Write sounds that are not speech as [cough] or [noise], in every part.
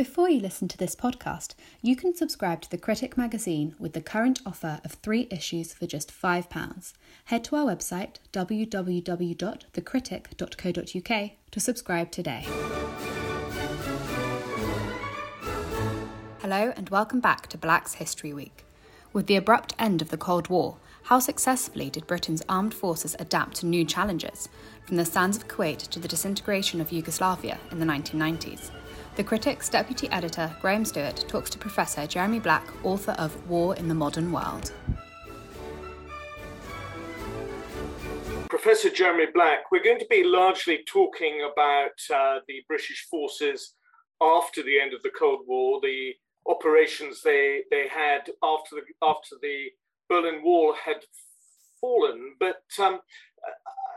Before you listen to this podcast, you can subscribe to The Critic magazine with the current offer of three issues for just £5. Head to our website www.thecritic.co.uk to subscribe today. Hello, and welcome back to Black's History Week. With the abrupt end of the Cold War, how successfully did Britain's armed forces adapt to new challenges, from the sands of Kuwait to the disintegration of Yugoslavia in the 1990s? The Critic's deputy editor, Graham Stewart, talks to Professor Jeremy Black, author of War in the Modern World. Professor Jeremy Black, we're going to be largely talking about uh, the British forces after the end of the Cold War, the operations they they had after the after the Berlin Wall had fallen. But um,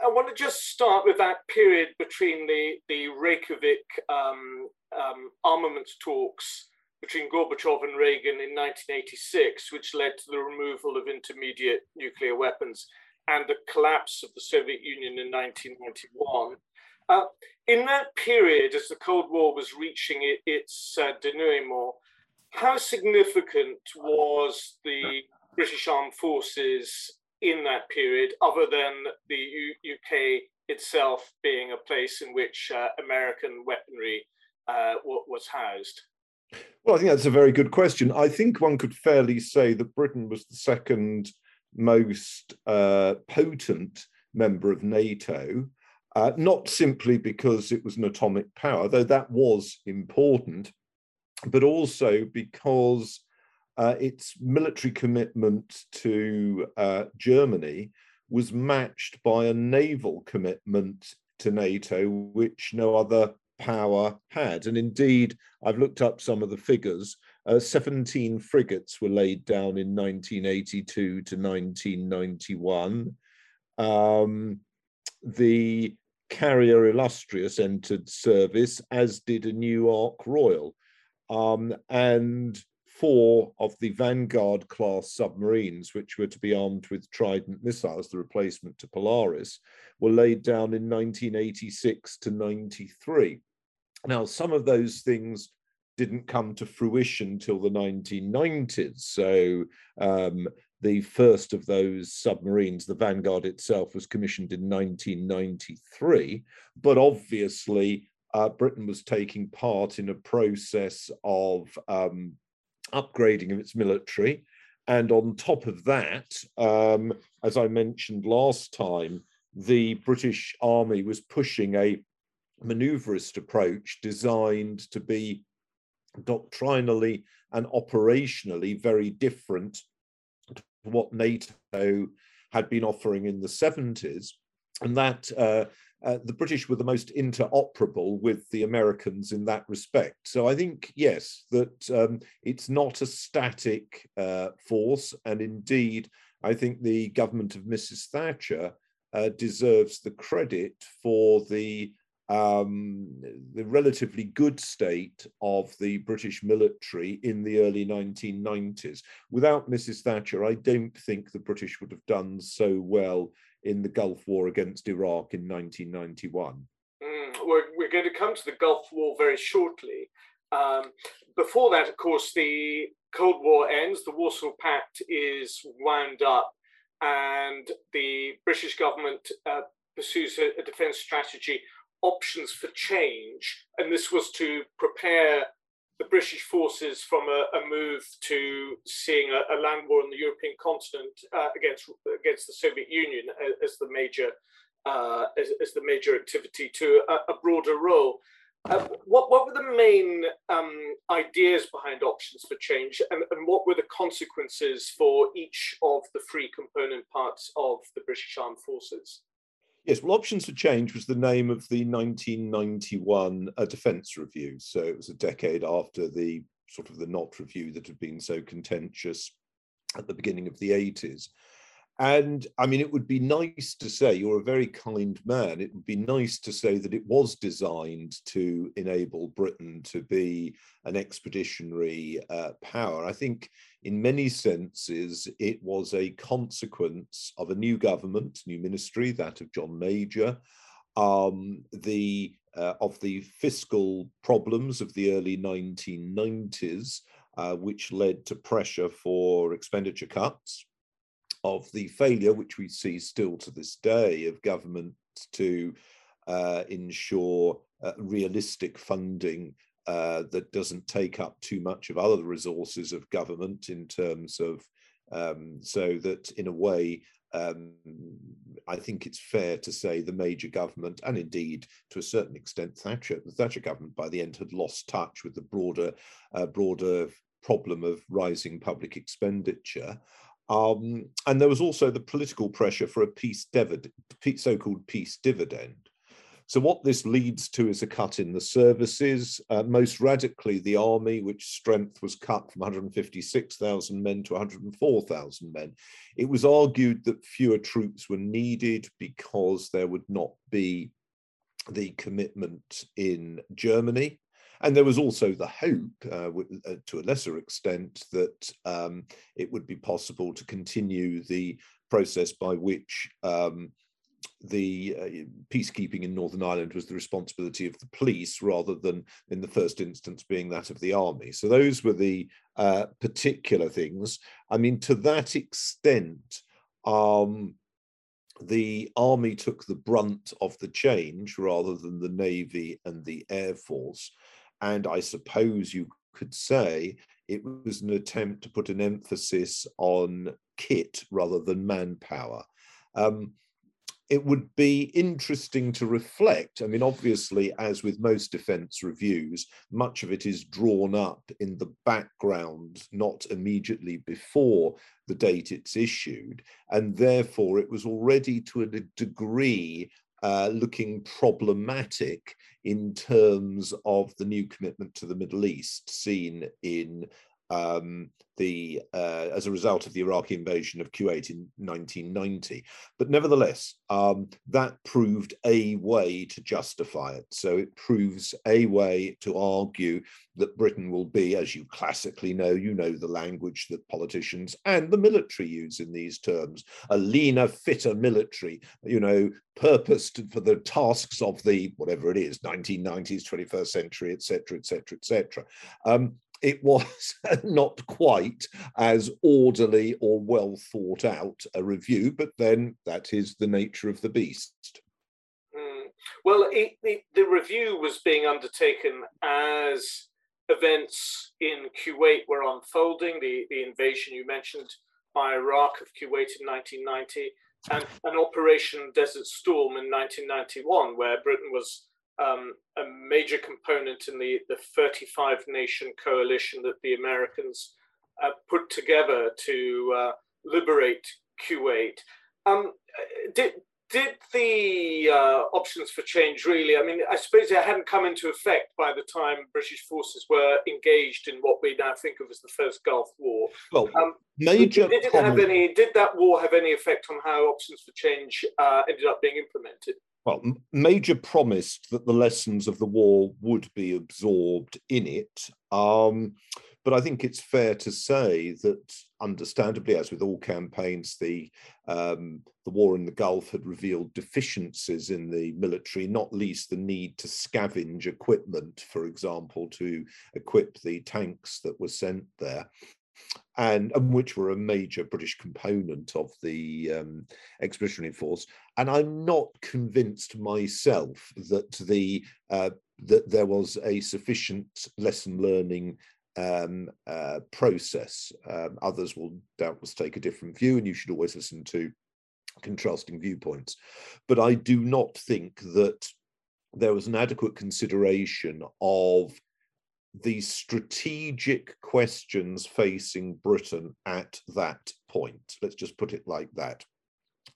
I want to just start with that period between the the Reykjavik um, um, armaments talks between Gorbachev and Reagan in 1986, which led to the removal of intermediate nuclear weapons and the collapse of the Soviet Union in 1991. Uh, in that period, as the Cold War was reaching it, its uh, denouement, how significant was the British Armed Forces in that period, other than the U- UK itself being a place in which uh, American weaponry uh, what was housed? Well, I think that's a very good question. I think one could fairly say that Britain was the second most uh, potent member of NATO, uh, not simply because it was an atomic power, though that was important, but also because uh, its military commitment to uh, Germany was matched by a naval commitment to NATO, which no other power had. And indeed, I've looked up some of the figures. Uh, 17 frigates were laid down in 1982 to 1991. Um, the carrier Illustrious entered service, as did a new Ark Royal. Um, and four of the Vanguard class submarines, which were to be armed with Trident missiles, the replacement to Polaris, were laid down in 1986 to 93. Now, some of those things didn't come to fruition till the 1990s. So um, the first of those submarines, the Vanguard itself, was commissioned in 1993. But obviously, uh, Britain was taking part in a process of um, upgrading of its military. And on top of that, um, as I mentioned last time, the British Army was pushing a maneuverist approach designed to be doctrinally and operationally very different to what NATO had been offering in the 70s. And that uh, uh, the British were the most interoperable with the Americans in that respect. So I think, yes, that um, it's not a static uh, force. And indeed, I think the government of Mrs. Thatcher uh, deserves the credit for the um, the relatively good state of the British military in the early 1990s. Without Mrs. Thatcher, I don't think the British would have done so well in the Gulf War against Iraq in 1991. Mm, we're, we're going to come to the Gulf War very shortly. Um, before that, of course, the Cold War ends, the Warsaw Pact is wound up, and the British government uh, pursues a, a defense strategy options for change, and this was to prepare the British forces from a, a move to seeing a, a, land war on the European continent uh, against against the Soviet Union as, as the major uh, as, as, the major activity to a, a broader role. Uh, what, what were the main um, ideas behind options for change, and, and what were the consequences for each of the three component parts of the British Armed Forces? Yes, well, Options for Change was the name of the 1991 uh, Defence Review. So it was a decade after the sort of the Nott Review that had been so contentious at the beginning of the 80s. And I mean, it would be nice to say, you're a very kind man. It would be nice to say that it was designed to enable Britain to be an expeditionary uh, power. I think, in many senses, it was a consequence of a new government, new ministry, that of John Major. Um, the uh, of the fiscal problems of the early 1990s, uh, which led to pressure for expenditure cuts, of the failure, which we see still to this day, of government to uh, ensure uh, realistic funding uh, that doesn't take up too much of other resources of government in terms of um, so that in a way um, I think it's fair to say the major government, and indeed to a certain extent Thatcher, the Thatcher government by the end had lost touch with the broader, uh, broader problem of rising public expenditure. Um, and there was also the political pressure for a peace dividend, so-called peace dividend. So what this leads to is a cut in the services, uh, most radically the army, which strength was cut from 156,000 men to 104,000 men. It was argued that fewer troops were needed because there would not be the commitment in Germany. And there was also the hope, uh, uh, to a lesser extent, that um, it would be possible to continue the process by which um, the uh, peacekeeping in Northern Ireland was the responsibility of the police rather than, in the first instance, being that of the army. So those were the uh, particular things. I mean, to that extent, um, the army took the brunt of the change rather than the navy and the air force. And I suppose you could say it was an attempt to put an emphasis on kit rather than manpower. Um, it would be interesting to reflect. I mean, obviously, as with most defense reviews, much of it is drawn up in the background, not immediately before the date it's issued. And therefore, it was already to a degree uh, looking problematic in terms of the new commitment to the Middle East seen in um, the uh, as a result of the Iraqi invasion of Kuwait in 1990. But nevertheless, um, that proved a way to justify it. So it proves a way to argue that Britain will be, as you classically know, you know the language that politicians and the military use in these terms, a leaner, fitter military, you know, purposed for the tasks of the whatever it is, 1990s, 21st century, etc., etc., etc it was [laughs] not quite as orderly or well thought out a review, but then that is the nature of the beast. Mm. Well, it, it, the review was being undertaken as events in Kuwait were unfolding, the, the invasion you mentioned by Iraq of Kuwait in 1990, and an Operation Desert Storm in 1991, where Britain was um, a major component in the, the 35 nation coalition that the Americans uh, put together to uh, liberate Kuwait. Um, did, did the uh, options for change really? I mean, I suppose it hadn't come into effect by the time British forces were engaged in what we now think of as the First Gulf War. Well, um, major. Did, did, have any? Did that war have any effect on how options for change uh, ended up being implemented? Well, Major promised that the lessons of the war would be absorbed in it. Um, but I think it's fair to say that, understandably, as with all campaigns, the um, the war in the Gulf had revealed deficiencies in the military, not least the need to scavenge equipment, for example, to equip the tanks that were sent there and, and which were a major British component of the um, expeditionary force. And I'm not convinced myself that the uh, that there was a sufficient lesson learning um, uh, process. Um, others will doubtless take a different view, and you should always listen to contrasting viewpoints. But I do not think that there was an adequate consideration of the strategic questions facing Britain at that point. Let's just put it like that.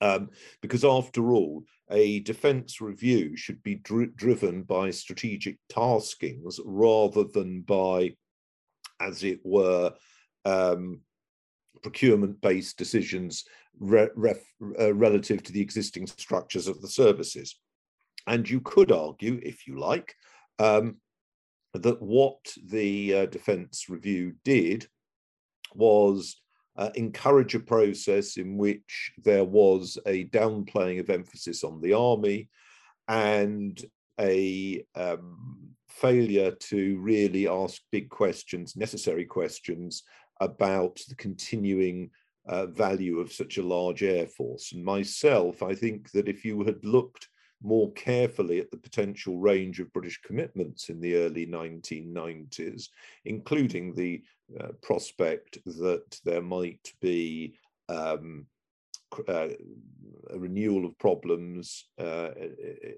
Um, because after all, a defence review should be dri driven by strategic taskings rather than by, as it were, um, procurement-based decisions re uh, relative to the existing structures of the services. And you could argue, if you like, um, that what the uh, Defence Review did was uh, encourage a process in which there was a downplaying of emphasis on the army and a um, failure to really ask big questions, necessary questions about the continuing uh, value of such a large air force. And myself, I think that if you had looked more carefully at the potential range of British commitments in the early 1990s, including the uh, prospect that there might be um, uh, a renewal of problems uh,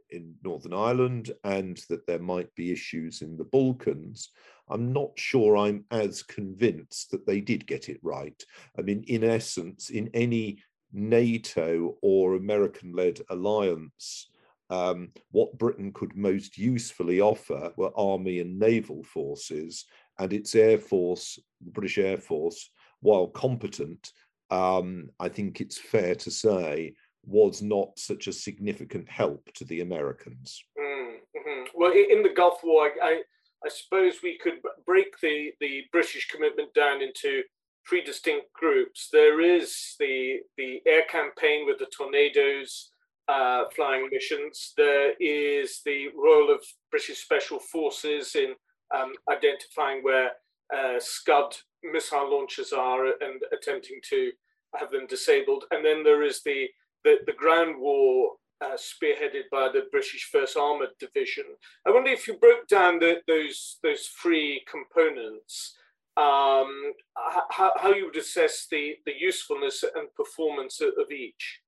in Northern Ireland and that there might be issues in the Balkans, I'm not sure I'm as convinced that they did get it right. I mean, in essence, in any NATO or American led alliance, um, what Britain could most usefully offer were army and naval forces, and its air force, the British Air Force, while competent, um, I think it's fair to say, was not such a significant help to the Americans. Mm-hmm. Well, in the Gulf War, I, I, suppose we could break the, the British commitment down into three distinct groups. There is the, the air campaign with the Tornados, uh, flying missions. There is the role of British Special Forces in um, identifying where uh, Scud missile launchers are and attempting to have them disabled. And then there is the the, the ground war uh, spearheaded by the British First Armored Division. I wonder if you broke down the, those those three components, um, how, how you would assess the, the usefulness and performance of each.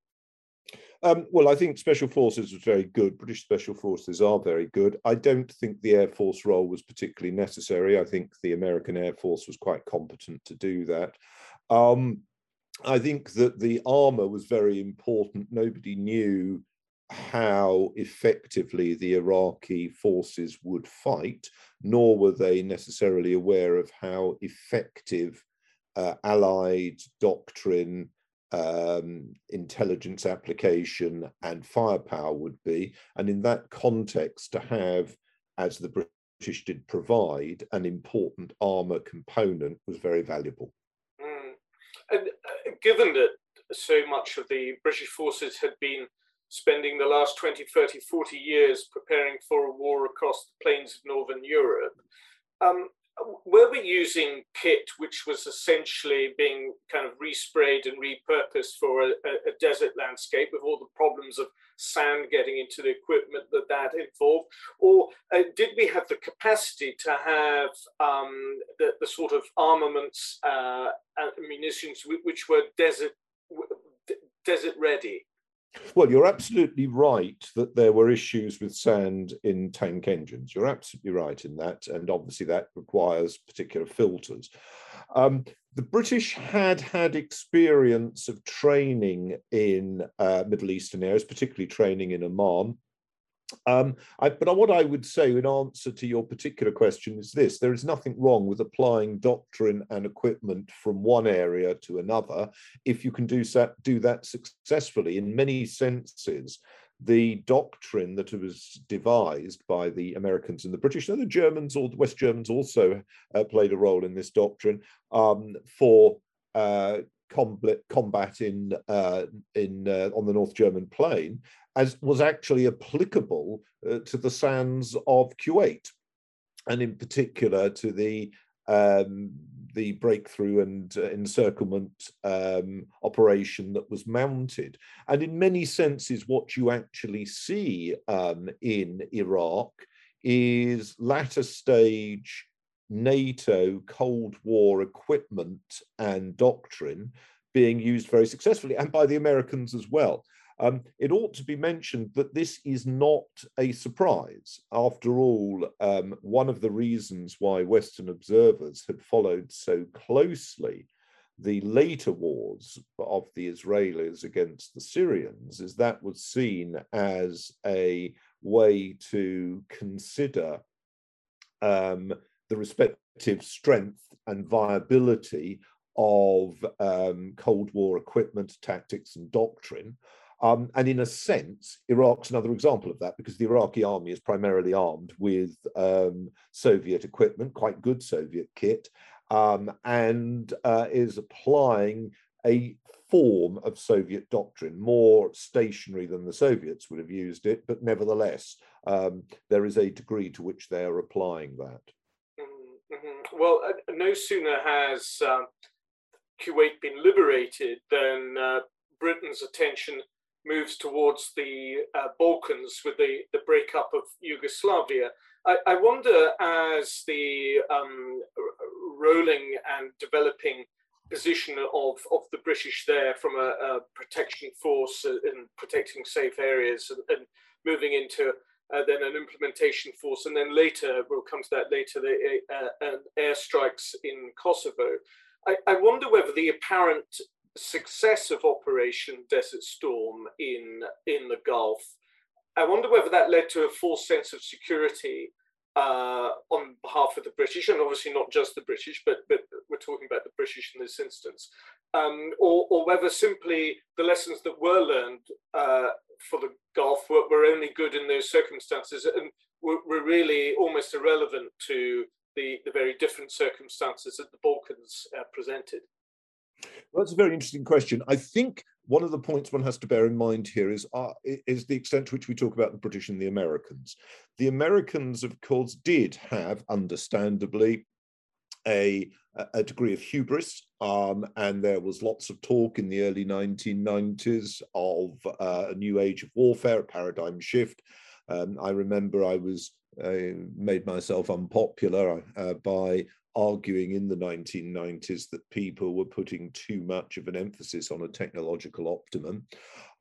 Um, well, I think Special Forces was very good. British Special Forces are very good. I don't think the Air Force role was particularly necessary. I think the American Air Force was quite competent to do that. Um, I think that the armor was very important. Nobody knew how effectively the Iraqi forces would fight, nor were they necessarily aware of how effective uh, Allied doctrine, um, intelligence application, and firepower would be. And in that context, to have, as the British did provide, an important armor component was very valuable. Mm. And uh, given that so much of the British forces had been spending the last 20, 30, 40 years preparing for a war across the plains of Northern Europe, um, were we using kit which was essentially being kind of resprayed and repurposed for a, a, desert landscape with all the problems of sand getting into the equipment that that involved? Or uh, did we have the capacity to have um, the, the, sort of armaments uh, and munitions which were desert desert ready well, you're absolutely right that there were issues with sand in tank engines. You're absolutely right in that. And obviously, that requires particular filters. Um, the British had had experience of training in uh, Middle Eastern areas, particularly training in Oman. Um, I, but what I would say in answer to your particular question is this there is nothing wrong with applying doctrine and equipment from one area to another if you can do that, do that successfully. In many senses, the doctrine that was devised by the Americans and the British, and the Germans or the West Germans also uh, played a role in this doctrine um, for uh, combat in uh, in uh, on the North German plain as was actually applicable uh, to the sands of Kuwait, and in particular to the um, the breakthrough and uh, encirclement um, operation that was mounted. And in many senses, what you actually see um, in Iraq is latter stage NATO Cold War equipment and doctrine being used very successfully, and by the Americans as well. Um, it ought to be mentioned that this is not a surprise. After all, um, one of the reasons why Western observers had followed so closely the later wars of the Israelis against the Syrians is that was seen as a way to consider um, the respective strength and viability of um, Cold War equipment, tactics, and doctrine. Um, and in a sense, Iraq's another example of that because the Iraqi army is primarily armed with um, Soviet equipment, quite good Soviet kit, um, and uh, is applying a form of Soviet doctrine, more stationary than the Soviets would have used it, but nevertheless um, there is a degree to which they are applying that. Mm-hmm. Well, uh, no sooner has uh, Kuwait been liberated than uh, Britain's attention moves towards the uh, Balkans with the, the breakup of Yugoslavia. I, I wonder, as the um, rolling and developing position of, of the British there from a, a protection force and protecting safe areas and, and moving into uh, then an implementation force, and then later, we'll come to that later, the uh, uh, airstrikes in Kosovo. I, I, wonder whether the apparent success of Operation Desert Storm in, in the Gulf, I wonder whether that led to a false sense of security uh, on behalf of the British, and obviously not just the British, but, but we're talking about the British in this instance, um, or, or, whether simply the lessons that were learned uh, for the Gulf were, were, only good in those circumstances and were, were really almost irrelevant to the, the very different circumstances that the Balkans uh, presented. Well, that's a very interesting question. I think one of the points one has to bear in mind here is uh, is the extent to which we talk about the British and the Americans. The Americans, of course, did have, understandably, a, a degree of hubris, um, and there was lots of talk in the early 1990s of uh, a new age of warfare, a paradigm shift. Um, I remember I was uh, made myself unpopular uh, by arguing in the 1990s that people were putting too much of an emphasis on a technological optimum.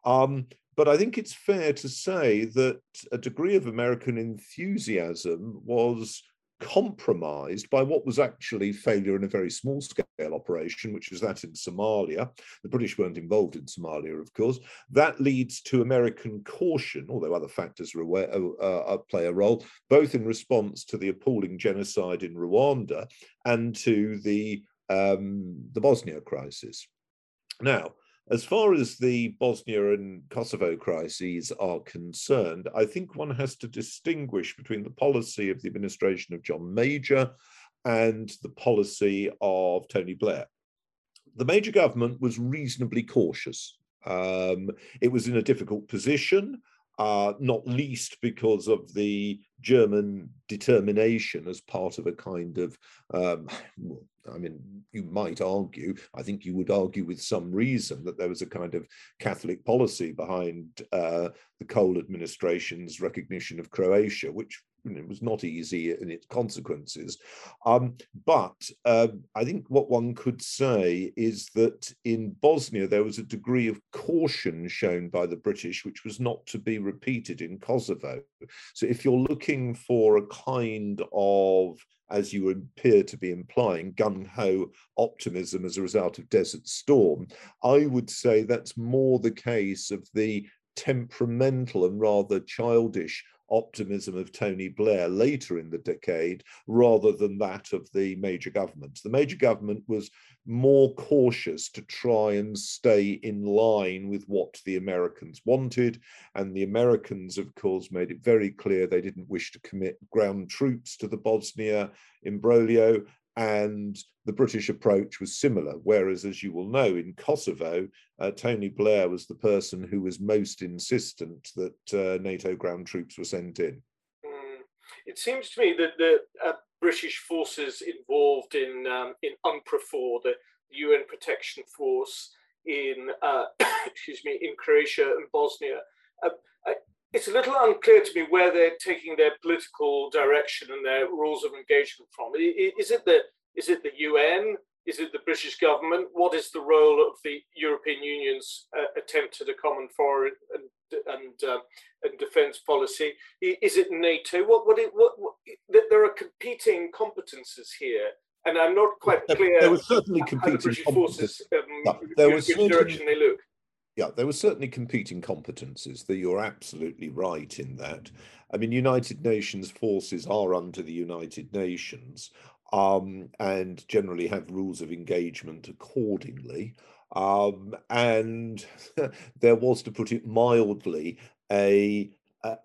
Um, but I think it's fair to say that a degree of American enthusiasm was compromised by what was actually failure in a very small scale operation, which was that in Somalia. The British weren't involved in Somalia, of course. That leads to American caution, although other factors aware, uh, uh, play a role, both in response to the appalling genocide in Rwanda and to the um, the Bosnia crisis. Now, as far as the Bosnia and Kosovo crises are concerned, I think one has to distinguish between the policy of the administration of John Major and the policy of Tony Blair. The Major government was reasonably cautious. Um, it was in a difficult position, uh, not least because of the German determination as part of a kind of um, [laughs] I mean, you might argue, I think you would argue with some reason that there was a kind of Catholic policy behind uh, the Kohl administration's recognition of Croatia, which know, was not easy in its consequences. Um, but uh, I think what one could say is that in Bosnia, there was a degree of caution shown by the British, which was not to be repeated in Kosovo. So if you're looking for a kind of as you appear to be implying, gung ho optimism as a result of Desert Storm. I would say that's more the case of the temperamental and rather childish optimism of Tony Blair later in the decade rather than that of the major government. The major government was more cautious to try and stay in line with what the Americans wanted. And the Americans, of course, made it very clear they didn't wish to commit ground troops to the Bosnia imbroglio. And the British approach was similar. Whereas, as you will know, in Kosovo, uh, Tony Blair was the person who was most insistent that uh, NATO ground troops were sent in. Mm. It seems to me that the uh, British forces involved in um, in UNPROFOR, the UN Protection Force in uh, [coughs] excuse me in Croatia and Bosnia. It's a little unclear to me where they're taking their political direction and their rules of engagement from. Is it the is it the UN? Is it the British government? What is the role of the European Union's uh, attempt at a common foreign and and, uh, and defence policy? Is it NATO? What what, it, what, what there are competing competences here, and I'm not quite clear. There were certainly competing the British forces. Um, yeah, there was which direction they look yeah, there were certainly competing competences. That you're absolutely right in that. I mean, United Nations forces are under the United Nations um, and generally have rules of engagement accordingly. Um, and [laughs] there was, to put it mildly, a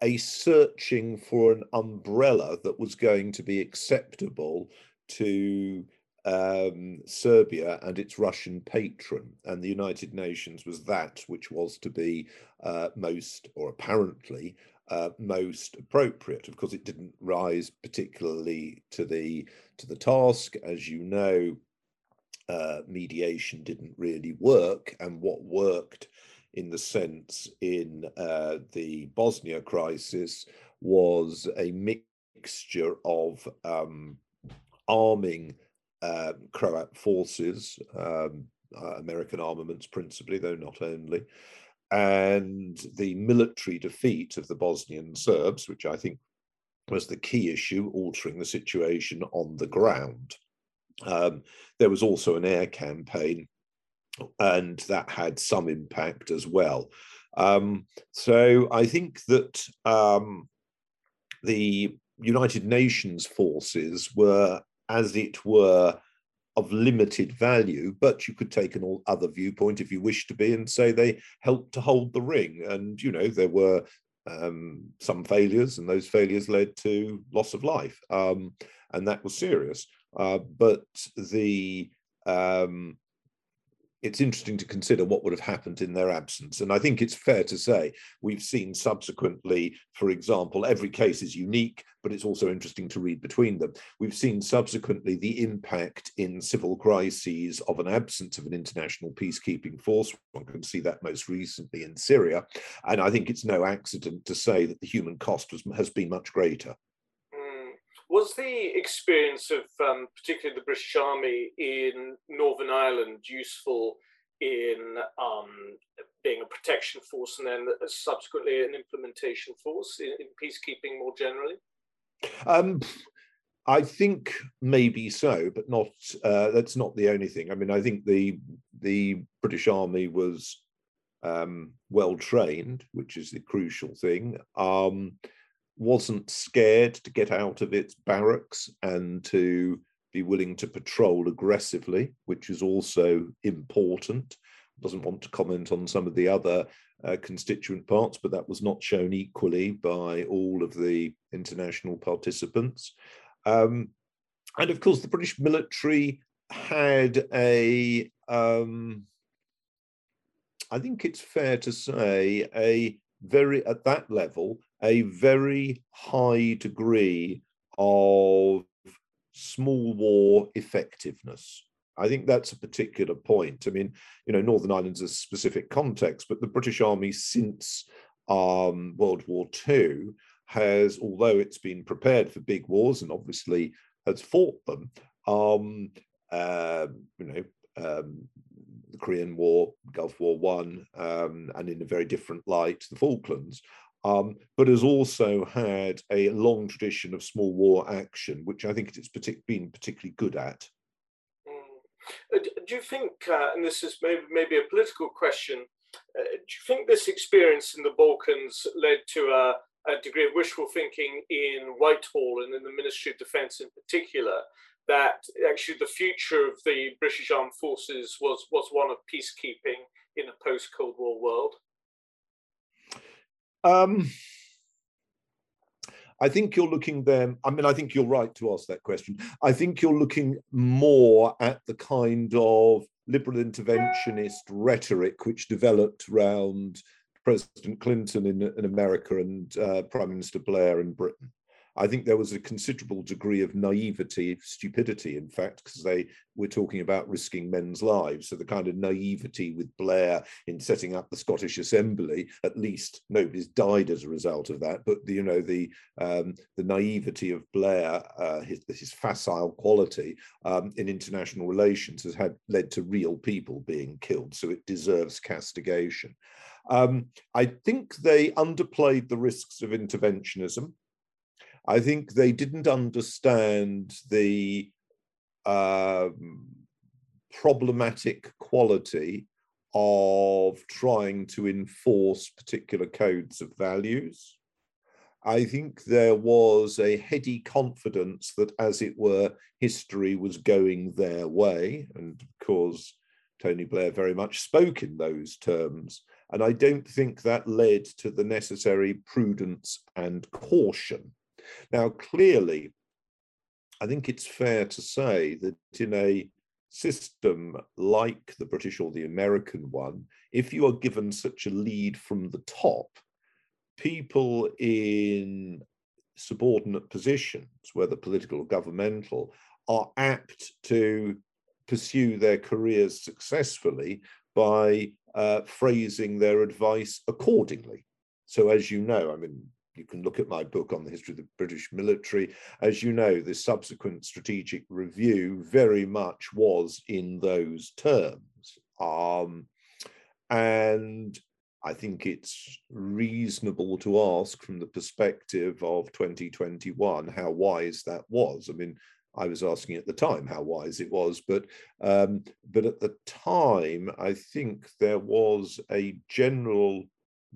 a searching for an umbrella that was going to be acceptable to um, Serbia and its Russian patron, and the United Nations was that which was to be uh, most, or apparently, uh, most appropriate. Of course, it didn't rise particularly to the to the task, as you know. Uh, mediation didn't really work, and what worked, in the sense in uh, the Bosnia crisis, was a mixture of um, arming uh, Croat forces, um, uh, American armaments principally, though not only, and the military defeat of the Bosnian Serbs, which I think was the key issue, altering the situation on the ground. Um, there was also an air campaign, and that had some impact as well. Um, so I think that um, the United Nations forces were, as it were, of limited value, but you could take an all other viewpoint if you wish to be and say they helped to hold the ring. And, you know, there were um, some failures, and those failures led to loss of life. Um, and that was serious. Uh, but the um, it's interesting to consider what would have happened in their absence. And I think it's fair to say we've seen subsequently, for example, every case is unique, but it's also interesting to read between them. We've seen subsequently the impact in civil crises of an absence of an international peacekeeping force. One can see that most recently in Syria. And I think it's no accident to say that the human cost was, has been much greater. Was the experience of um, particularly the British Army in Northern Ireland useful in um, being a protection force and then subsequently an implementation force in, in peacekeeping more generally? Um, I think maybe so, but not. Uh, that's not the only thing. I mean, I think the the British Army was um, well trained, which is the crucial thing. Um, wasn't scared to get out of its barracks and to be willing to patrol aggressively, which is also important. Doesn't want to comment on some of the other uh, constituent parts, but that was not shown equally by all of the international participants. Um, and of course, the British military had a, um, I think it's fair to say, a very, at that level, a very high degree of small war effectiveness. I think that's a particular point. I mean, you know, Northern Ireland's a specific context, but the British Army since um, World War II has, although it's been prepared for big wars and obviously has fought them, um, uh, you know, um, the Korean War, Gulf War One, um, and in a very different light, the Falklands, um, but has also had a long tradition of small war action, which I think it's partic- been particularly good at. Mm. Do you think, uh, and this is maybe, maybe a political question, uh, do you think this experience in the Balkans led to a, a degree of wishful thinking in Whitehall and in the Ministry of Defence in particular, that actually the future of the British Armed Forces was, was one of peacekeeping in a post Cold War world? Um, I think you're looking there. I mean, I think you're right to ask that question. I think you're looking more at the kind of liberal interventionist rhetoric which developed around President Clinton in, in America and uh, Prime Minister Blair in Britain. I think there was a considerable degree of naivety, stupidity, in fact, because they were talking about risking men's lives. So the kind of naivety with Blair in setting up the Scottish Assembly, at least nobody's died as a result of that. But you know the um, the naivety of Blair, uh, his, his facile quality um, in international relations has had led to real people being killed. So it deserves castigation. Um, I think they underplayed the risks of interventionism. I think they didn't understand the um, problematic quality of trying to enforce particular codes of values. I think there was a heady confidence that, as it were, history was going their way. And of course, Tony Blair very much spoke in those terms. And I don't think that led to the necessary prudence and caution now, clearly, I think it's fair to say that in a system like the British or the American one, if you are given such a lead from the top, people in subordinate positions, whether political or governmental, are apt to pursue their careers successfully by uh, phrasing their advice accordingly. So, as you know, I mean, you can look at my book on the history of the British military. As you know, the subsequent strategic review very much was in those terms. Um, and I think it's reasonable to ask from the perspective of 2021 how wise that was. I mean, I was asking at the time how wise it was, but um, but at the time, I think there was a general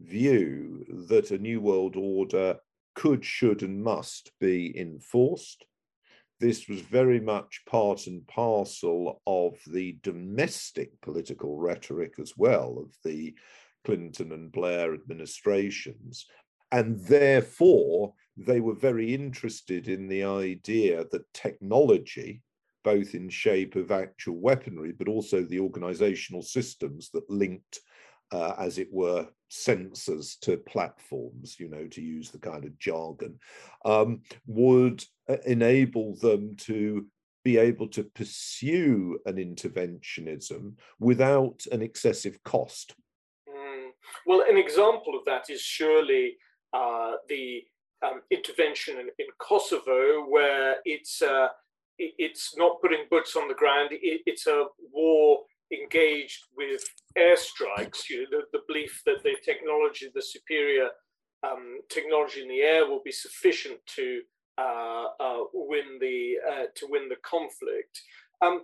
view that a new world order could, should, and must be enforced. This was very much part and parcel of the domestic political rhetoric as well of the Clinton and Blair administrations. And therefore, they were very interested in the idea that technology, both in shape of actual weaponry, but also the organizational systems that linked uh, as it were, sensors to platforms, you know, to use the kind of jargon, um, would uh, enable them to be able to pursue an interventionism without an excessive cost. Mm. Well, an example of that is surely uh, the um, intervention in, in, Kosovo, where it's uh, it's not putting boots on the ground. It, it's a war engaged with airstrikes, you know, the, the belief that the technology, the superior um, technology in the air will be sufficient to uh, uh, win the uh, to win the conflict. Um,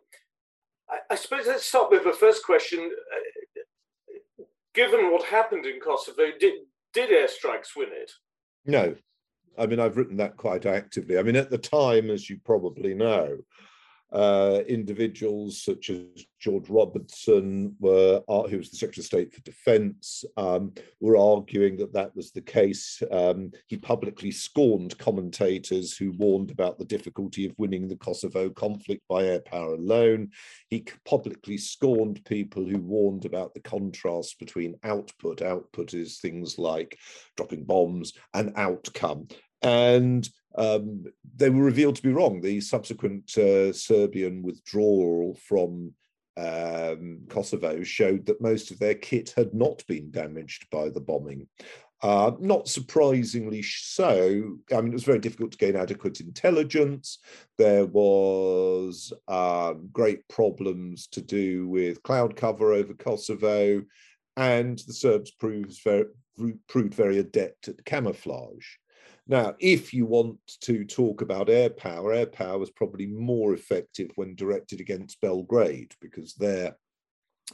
I, I, suppose let's start with the first question. Uh, given what happened in Kosovo, did did airstrikes win it? No, I mean I've written that quite actively. I mean at the time, as you probably know, uh, individuals such as George Robertson, were, uh, who was the Secretary of State for Defence, um, were arguing that that was the case. Um, he publicly scorned commentators who warned about the difficulty of winning the Kosovo conflict by air power alone. He publicly scorned people who warned about the contrast between output. Output is things like dropping bombs and outcome. And um, they were revealed to be wrong. The subsequent uh, Serbian withdrawal from um, Kosovo showed that most of their kit had not been damaged by the bombing. Uh, not surprisingly so. I mean, it was very difficult to gain adequate intelligence. There was um, great problems to do with cloud cover over Kosovo, and the Serbs proved very, proved very adept at camouflage. Now, if you want to talk about air power, air power is probably more effective when directed against Belgrade because there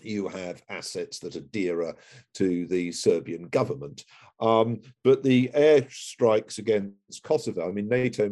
you have assets that are dearer to the Serbian government. Um, but the airstrikes against Kosovo, I mean, NATO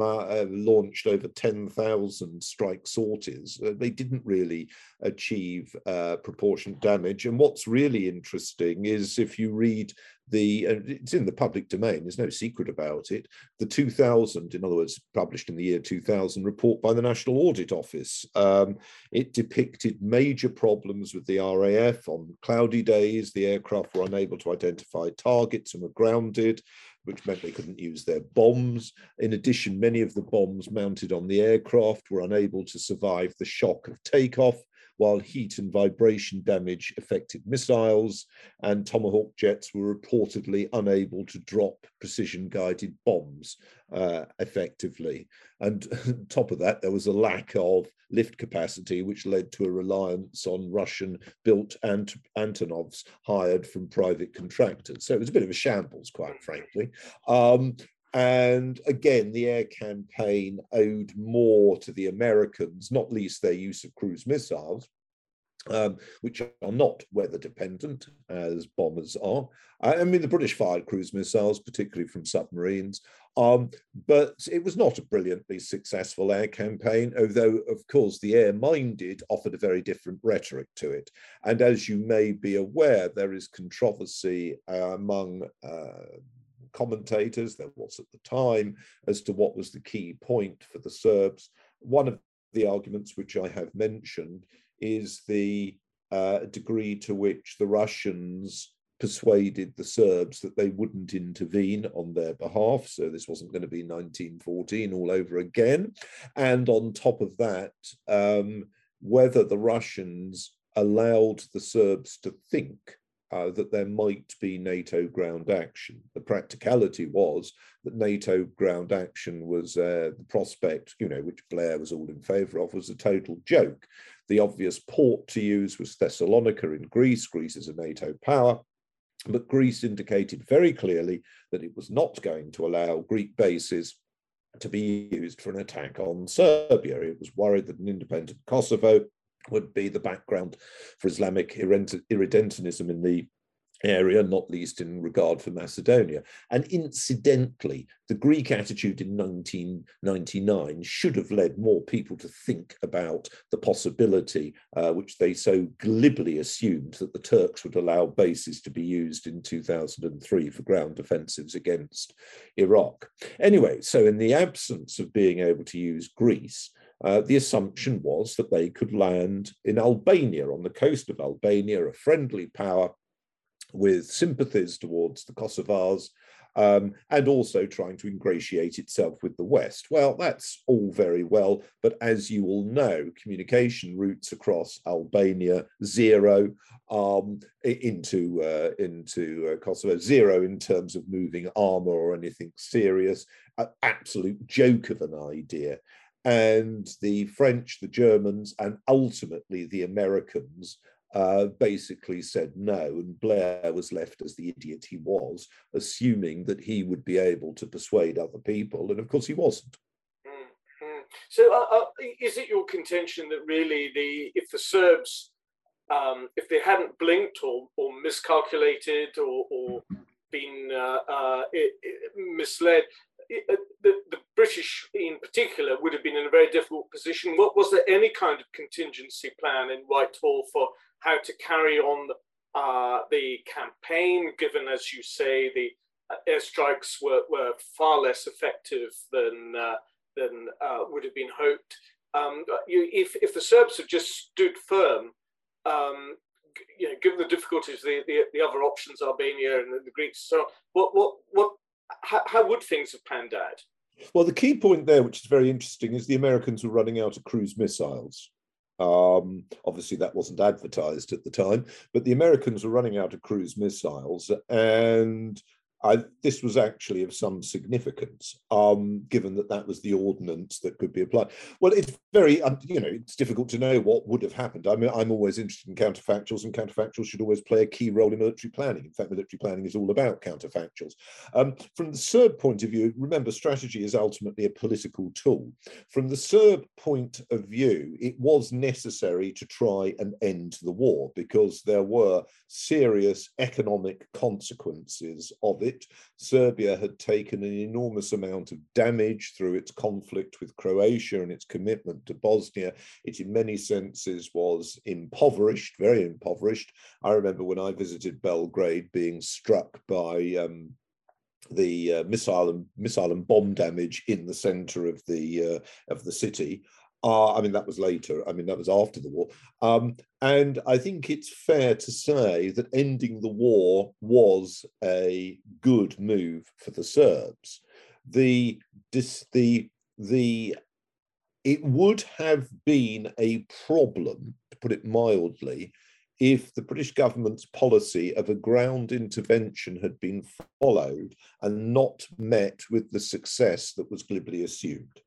uh, launched over 10,000 strike sorties. Uh, they didn't really achieve uh, proportionate damage. And what's really interesting is if you read the uh, it's in the public domain there's no secret about it. The 2000 in other words published in the year 2000 report by the national audit office um, it depicted major problems with the RAF on cloudy days. The aircraft were unable to identify targets and were grounded which meant they couldn't use their bombs. In addition, many of the bombs mounted on the aircraft were unable to survive the shock of takeoff while heat and vibration damage affected missiles, and Tomahawk jets were reportedly unable to drop precision guided bombs uh, effectively. And on [laughs] top of that, there was a lack of lift capacity, which led to a reliance on Russian built Ant- Antonovs hired from private contractors. So it was a bit of a shambles, quite frankly. Um, and again, the air campaign owed more to the Americans, not least their use of cruise missiles, um, which are not weather dependent as bombers are. I mean, the British fired cruise missiles, particularly from submarines, um, but it was not a brilliantly successful air campaign, although, of course, the air minded offered a very different rhetoric to it. And as you may be aware, there is controversy uh, among uh, commentators, there was at the time, as to what was the key point for the Serbs. One of the arguments which I have mentioned is the uh, degree to which the Russians persuaded the Serbs that they wouldn't intervene on their behalf. So this wasn't going to be 1914 all over again. And on top of that, um, whether the Russians allowed the Serbs to think uh, that there might be NATO ground action. The practicality was that NATO ground action was uh, the prospect, you know, which Blair was all in favour of, was a total joke. The obvious port to use was Thessalonica in Greece. Greece is a NATO power. But Greece indicated very clearly that it was not going to allow Greek bases to be used for an attack on Serbia. It was worried that an independent Kosovo would be the background for Islamic irredentism in the area, not least in regard for Macedonia. And incidentally, the Greek attitude in 1999 should have led more people to think about the possibility, uh, which they so glibly assumed, that the Turks would allow bases to be used in 2003 for ground offensives against Iraq. Anyway, so in the absence of being able to use Greece, uh, the assumption was that they could land in Albania, on the coast of Albania, a friendly power with sympathies towards the Kosovars, um, and also trying to ingratiate itself with the West. Well, that's all very well, but as you all know, communication routes across Albania zero um, into uh, into uh, Kosovo zero in terms of moving armor or anything serious. An absolute joke of an idea and the French, the Germans, and ultimately the Americans uh, basically said no, and Blair was left as the idiot he was, assuming that he would be able to persuade other people, and of course he wasn't. Mm-hmm. So, uh, uh, is it your contention that really the if the Serbs, um, if they hadn't blinked or, or miscalculated or, or been uh, uh, it, it misled, the, the British in particular would have been in a very difficult position. What was there any kind of contingency plan in Whitehall for how to carry on uh, the campaign, given, as you say, the uh, airstrikes were, were far less effective than, uh, than uh, would have been hoped? Um, you, if, if the Serbs had just stood firm, um, you know, given the difficulties, the, the, the other options, Albania and the Greeks, so what, what, what how, how would things have panned out? Well, the key point there, which is very interesting, is the Americans were running out of cruise missiles. Um, obviously, that wasn't advertised at the time, but the Americans were running out of cruise missiles, and I, this was actually of some significance, um, given that that was the ordnance that could be applied. Well, it's very, um, you know, it's difficult to know what would have happened. I mean, I'm always interested in counterfactuals, and counterfactuals should always play a key role in military planning. In fact, military planning is all about counterfactuals. Um, from the Serb point of view, remember, strategy is ultimately a political tool. From the Serb point of view, it was necessary to try and end the war because there were serious economic consequences of it it, Serbia had taken an enormous amount of damage through its conflict with Croatia and its commitment to Bosnia. It, in many senses, was impoverished, very impoverished. I remember when I visited Belgrade being struck by um, the uh, missile and missile and bomb damage in the center of the uh, of the city. Uh, I mean, that was later. I mean, that was after the war. Um, and I think it's fair to say that ending the war was a good move for the Serbs. The, this, the, the, it would have been a problem, to put it mildly, if the British government's policy of a ground intervention had been followed and not met with the success that was glibly assumed.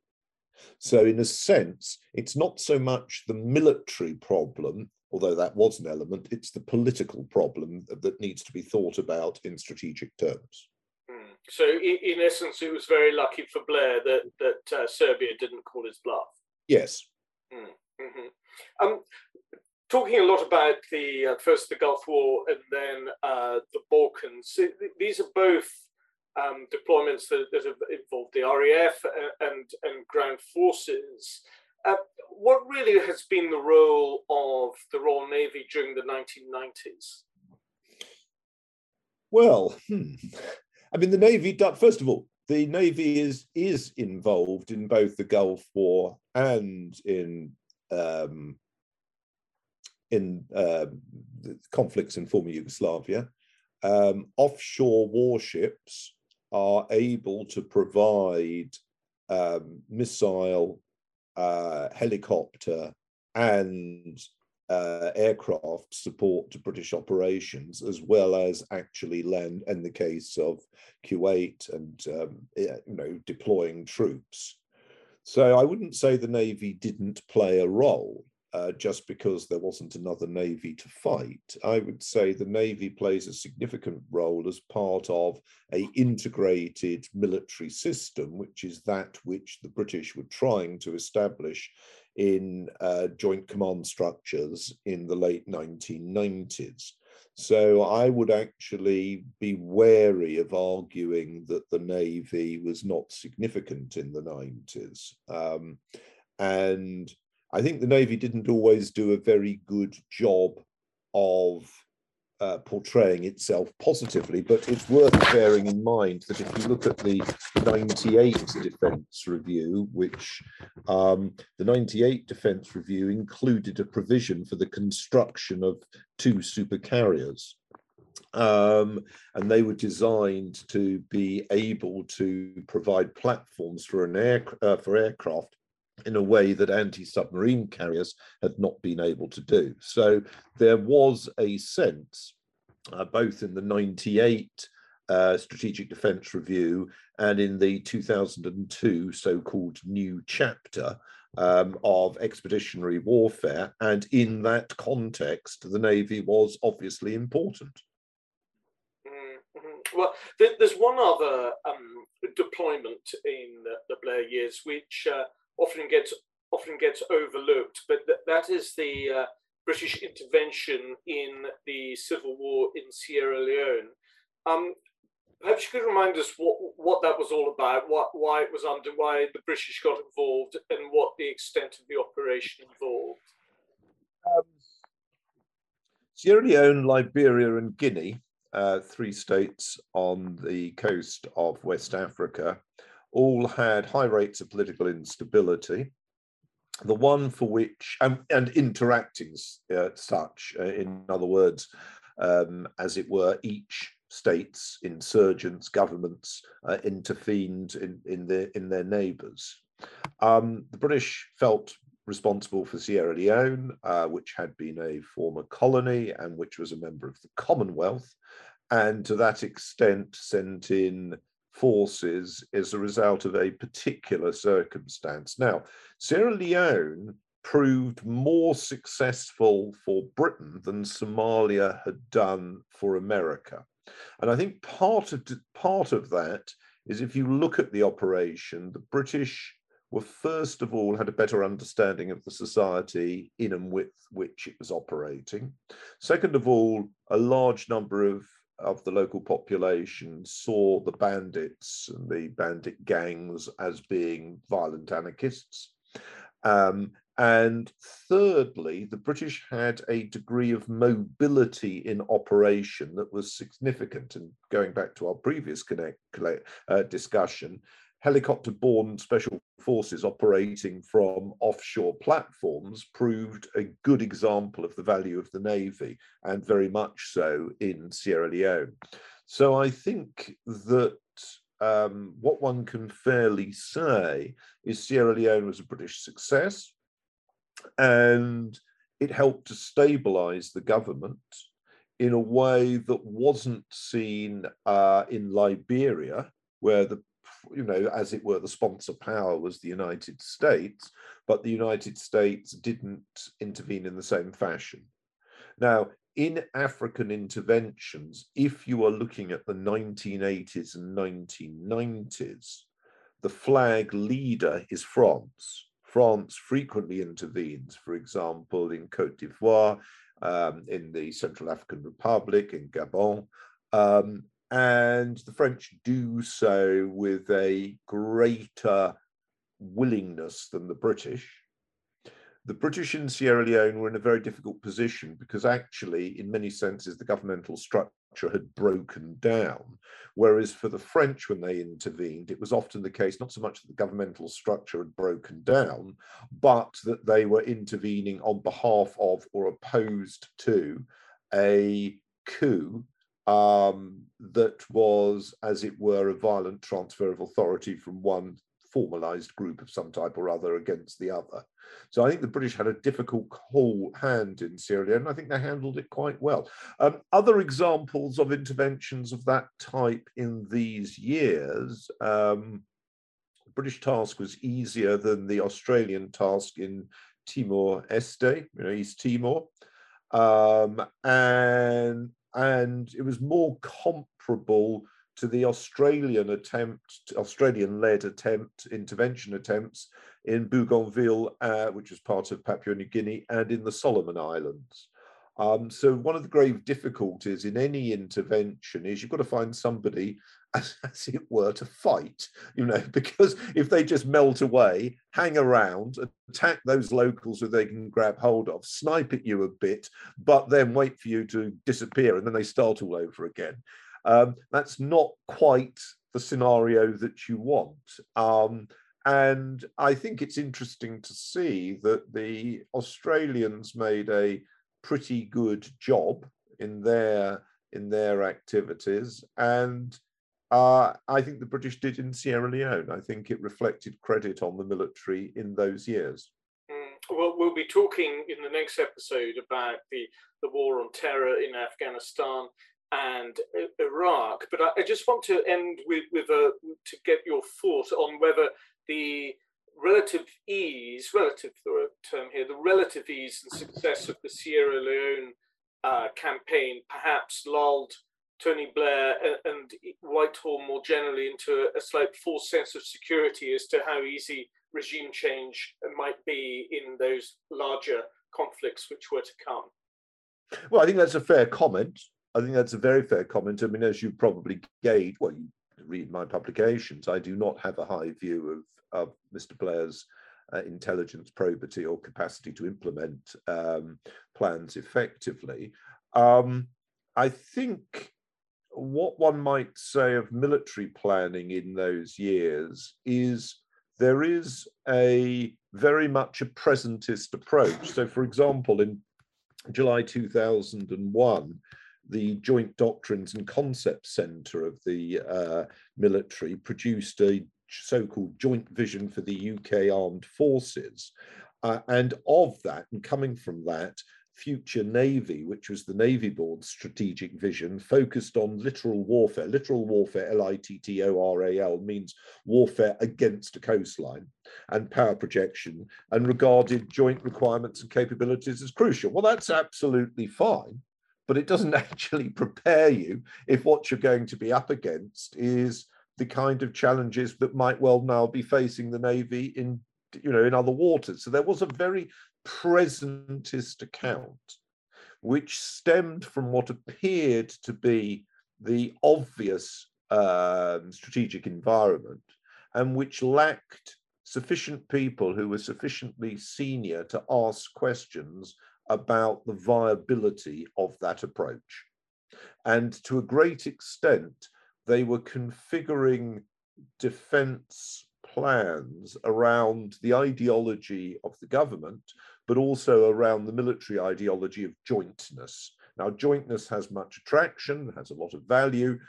So, in a sense, it's not so much the military problem, although that was an element, it's the political problem that needs to be thought about in strategic terms. Hmm. So, in, in essence, it was very lucky for Blair that, that uh, Serbia didn't call his bluff. Yes. Mm-hmm. Um, talking a lot about the uh, first the Gulf War and then uh, the Balkans, these are both um, deployments that, that, have involved the RAF and, and ground forces. Uh, what really has been the role of the Royal Navy during the 1990s? Well, hmm. I mean, the Navy, first of all, the Navy is, is involved in both the Gulf War and in um, in uh, conflicts in former Yugoslavia. um, offshore warships are able to provide um, missile, uh, helicopter, and uh, aircraft support to British operations, as well as actually land, in the case of Kuwait, and um, you know deploying troops. So I wouldn't say the Navy didn't play a role uh, just because there wasn't another Navy to fight. I would say the Navy plays a significant role as part of a integrated military system, which is that which the British were trying to establish in uh, joint command structures in the late 1990s. So I would actually be wary of arguing that the Navy was not significant in the 90s. Um, and I think the Navy didn't always do a very good job of uh, portraying itself positively, but it's worth bearing in mind that if you look at the 98 Defence Review, which um, the 98 Defence Review included a provision for the construction of two supercarriers. Um, and they were designed to be able to provide platforms for an air uh, for aircraft in a way that anti-submarine carriers had not been able to do. So there was a sense, uh, both in the 98 uh, Strategic Defence Review and in the 2002 so-called new chapter um, of expeditionary warfare. And in that context, the Navy was obviously important. Mm-hmm. Well, there's one other um, deployment in the Blair years, which uh, often gets often gets overlooked, but th- that is the uh, British intervention in the civil war in Sierra Leone. Um, perhaps you could remind us what what that was all about, what why it was under, why the British got involved, and what the extent of the operation involved. Um, Sierra Leone, Liberia, and Guinea, uh, three states on the coast of West Africa, all had high rates of political instability. The one for which, and, and interacting uh, such, uh, in other words, um, as it were, each states, insurgents, governments uh, intervened in, in, their, in their neighbours. Um, the British felt responsible for Sierra Leone, uh, which had been a former colony and which was a member of the Commonwealth, and to that extent sent in forces as a result of a particular circumstance. Now, Sierra Leone proved more successful for Britain than Somalia had done for America. And I think part of, part of that is if you look at the operation, the British were first of all had a better understanding of the society in and with which it was operating. Second of all, a large number of of the local population saw the bandits and the bandit gangs as being violent anarchists. Um, and thirdly, the British had a degree of mobility in operation that was significant. And going back to our previous connect, uh, discussion, helicopter borne special forces operating from offshore platforms proved a good example of the value of the Navy, and very much so in Sierra Leone. So I think that um, what one can fairly say is Sierra Leone was a British success, and it helped to stabilize the government in a way that wasn't seen uh, in Liberia, where the you know, as it were, the sponsor power was the United States, but the United States didn't intervene in the same fashion. Now, in African interventions, if you are looking at the 1980s and 1990s, the flag leader is France. France frequently intervenes, for example, in Cote d'Ivoire, um, in the Central African Republic, in Gabon, um, and the French do so with a greater willingness than the British. The British in Sierra Leone were in a very difficult position because actually, in many senses, the governmental structure had broken down. Whereas for the French, when they intervened, it was often the case not so much that the governmental structure had broken down, but that they were intervening on behalf of or opposed to a coup um, that was, as it were, a violent transfer of authority from one formalized group of some type or other against the other. So I think the British had a difficult whole hand in Leone, and I think they handled it quite well. Um, other examples of interventions of that type in these years, um, the British task was easier than the Australian task in Timor Leste, you know, East Timor. Um, and and it was more comparable to the Australian attempt, Australian-led attempt, intervention attempts in Bougainville, uh, which was part of Papua New Guinea, and in the Solomon Islands. Um, so one of the grave difficulties in any intervention is you've got to find somebody, as, [laughs] as, it were, to fight, you know, [laughs] because if they just melt away, hang around, attack those locals who they can grab hold of, snipe at you a bit, but then wait for you to disappear and then they start all over again. Um, that's not quite the scenario that you want. Um, and I think it's interesting to see that the Australians made a pretty good job in their in their activities, and uh, I think the British did in Sierra Leone. I think it reflected credit on the military in those years. Mm, well, we'll be talking in the next episode about the, the war on terror in Afghanistan and Iraq. But I, I just want to end with, with to get your thought on whether the relative ease, relative term here, the relative ease and success of the Sierra Leone uh, campaign perhaps lulled Tony Blair and, Whitehall more generally into a, a slight false sense of security as to how easy regime change might be in those larger conflicts which were to come. Well, I think that's a fair comment. I think that's a very fair comment. I mean, as you probably gauge, well, you read my publications, I do not have a high view of, of Mr. Blair's uh, intelligence probity or capacity to implement um, plans effectively. Um, I think what one might say of military planning in those years is there is a very much a presentist approach. So, for example, in July 2001, the Joint Doctrines and Concepts Centre of the uh, military produced a so-called joint vision for the UK armed forces. Uh, and of that, and coming from that, future Navy, which was the Navy Board's strategic vision, focused on littoral warfare. Littoral warfare, L I T T O R A L, means warfare against a coastline and power projection, and regarded joint requirements and capabilities as crucial. Well, that's absolutely fine but it doesn't [laughs] actually prepare you if what you're going to be up against is the kind of challenges that might well now be facing the navy in you know in other waters so there was a very presentist account which stemmed from what appeared to be the obvious um, strategic environment and which lacked sufficient people who were sufficiently senior to ask questions about the viability of that approach. And to a great extent, they were configuring defense plans around the ideology of the government, but also around the military ideology of jointness. Now, jointness has much attraction, has a lot of value,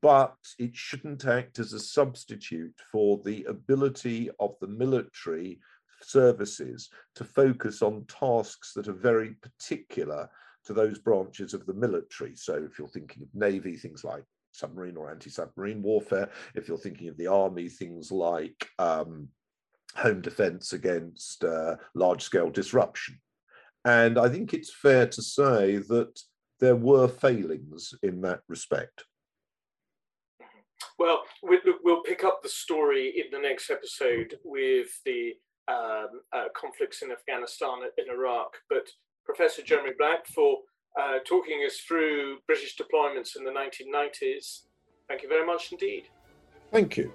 but it shouldn't act as a substitute for the ability of the military services to focus on tasks that are very particular to those branches of the military. So if you're thinking of Navy, things like submarine or anti-submarine warfare. If you're thinking of the army, things like um, home defense against uh, large-scale disruption. And I think it's fair to say that there were failings in that respect. Well, we'll pick up the story in the next episode with the um, uh, conflicts in Afghanistan and Iraq. But Professor Jeremy Black for uh, talking us through British deployments in the 1990s. Thank you very much indeed. Thank you.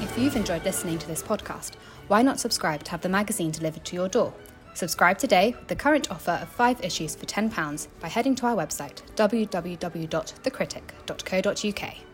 If you've enjoyed listening to this podcast, why not subscribe to have the magazine delivered to your door? Subscribe today with the current offer of five issues for £10 by heading to our website www.thecritic.co.uk.